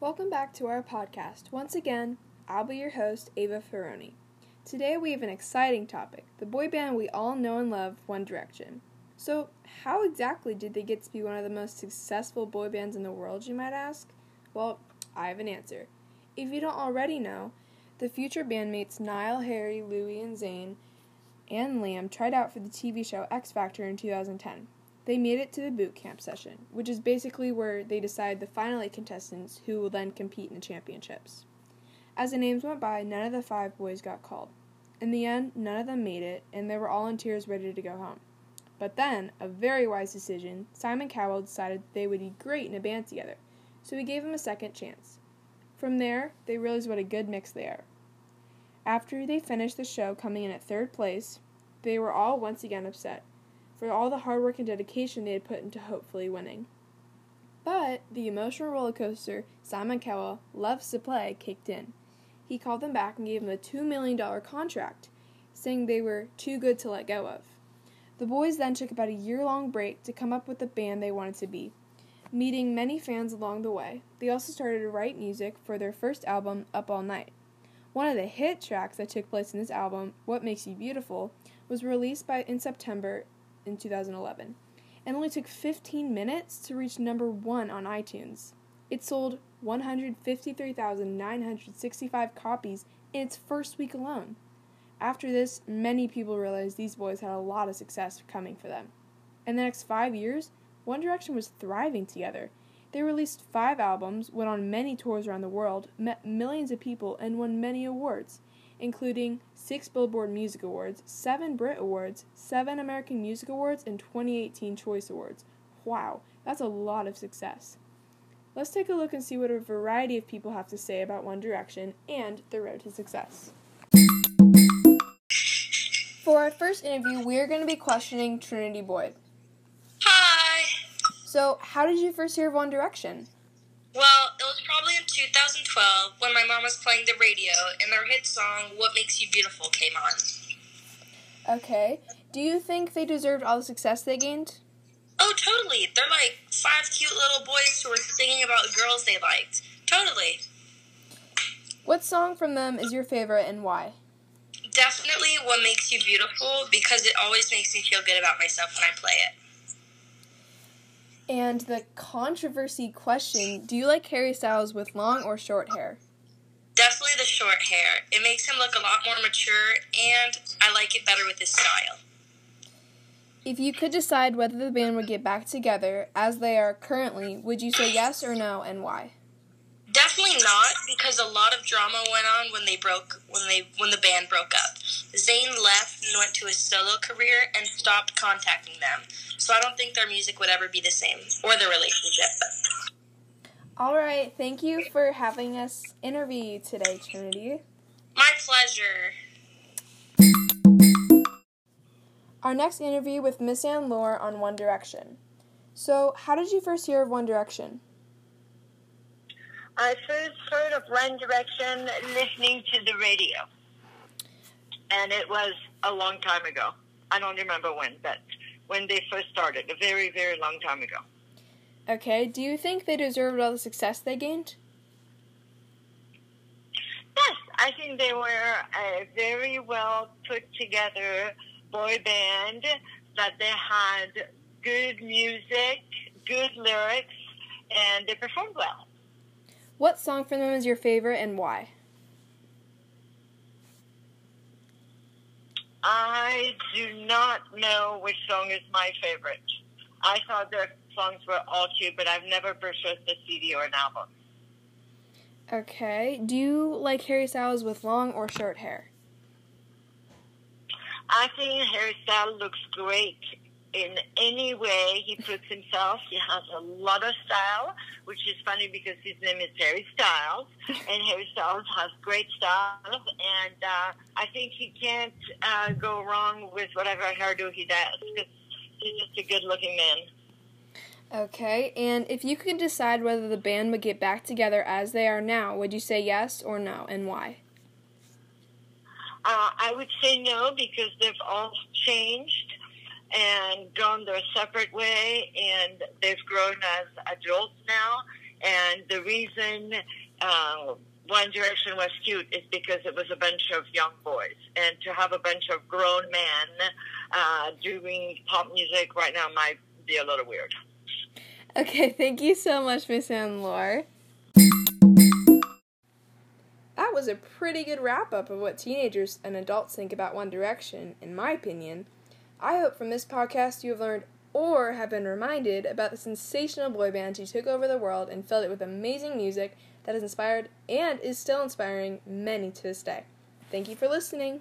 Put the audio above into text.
Welcome back to our podcast. Once again, I'll be your host, Ava Ferroni. Today we have an exciting topic the boy band we all know and love, One Direction. So, how exactly did they get to be one of the most successful boy bands in the world, you might ask? Well, I have an answer. If you don't already know, the future bandmates Niall, Harry, Louis, and Zayn and Liam tried out for the TV show X Factor in 2010. They made it to the boot camp session, which is basically where they decide the final eight contestants who will then compete in the championships. As the names went by, none of the five boys got called. In the end, none of them made it, and they were all in tears ready to go home. But then, a very wise decision, Simon Cowell decided they would be great in a band together, so he gave them a second chance. From there, they realized what a good mix they are. After they finished the show coming in at third place, they were all once again upset for all the hard work and dedication they had put into hopefully winning. But the emotional roller coaster Simon Cowell loves to play kicked in. He called them back and gave them a $2 million contract, saying they were too good to let go of. The boys then took about a year long break to come up with the band they wanted to be. Meeting many fans along the way, they also started to write music for their first album, Up All Night. One of the hit tracks that took place in this album, What Makes You Beautiful, was released by in September in 2011 and only took 15 minutes to reach number 1 on iTunes. It sold 153,965 copies in its first week alone. After this, many people realized these boys had a lot of success coming for them. In the next five years, One Direction was thriving together. They released five albums, went on many tours around the world, met millions of people, and won many awards including six Billboard Music Awards, seven Brit Awards, seven American Music Awards, and 2018 Choice Awards. Wow, that's a lot of success. Let's take a look and see what a variety of people have to say about One Direction and their road to success. For our first interview, we are going to be questioning Trinity Boyd. Hi. So, how did you first hear of One Direction? Well, it was probably in 2012 when my mom was playing the radio and their hit song "What Makes You Beautiful" came on. Okay. Do you think they deserved all the success they gained? Oh, totally. They're like five cute little boys who were singing about girls they liked. Totally. What song from them is your favorite and why? Definitely What Makes You Beautiful because it always makes me feel good about myself when I play it. And the controversy question Do you like Harry Styles with long or short hair? Definitely the short hair. It makes him look a lot more mature, and I like it better with his style. If you could decide whether the band would get back together as they are currently, would you say yes or no, and why? Definitely not, because a lot of drama went on when they broke when they when the band broke up. Zayn left and went to his solo career and stopped contacting them. So I don't think their music would ever be the same or their relationship. All right, thank you for having us interview you today, Trinity. My pleasure. Our next interview with Miss Ann Lore on One Direction. So, how did you first hear of One Direction? I first heard of One Direction listening to the radio. And it was a long time ago. I don't remember when, but when they first started, a very, very long time ago. Okay, do you think they deserved all the success they gained? Yes, I think they were a very well put together boy band, that they had good music, good lyrics, and they performed well. What song from them is your favorite and why? I do not know which song is my favorite. I thought their songs were all cute, but I've never purchased a CD or an album. Okay. Do you like Harry Styles with long or short hair? I think Harry Styles looks great in any way he puts himself. He has a lot of style, which is funny because his name is Harry Styles, and Harry Styles has great style, and uh, I think he can't uh, go wrong with whatever hairdo he does because he's just a good-looking man. Okay, and if you could decide whether the band would get back together as they are now, would you say yes or no, and why? Uh, I would say no because they've all changed and gone their separate way, and they've grown as adults now. And the reason uh, One Direction was cute is because it was a bunch of young boys. And to have a bunch of grown men uh, doing pop music right now might be a little weird. Okay, thank you so much, Miss Anne Laure. That was a pretty good wrap up of what teenagers and adults think about One Direction, in my opinion. I hope from this podcast you have learned or have been reminded about the sensational boy bands who took over the world and filled it with amazing music that has inspired and is still inspiring many to this day. Thank you for listening.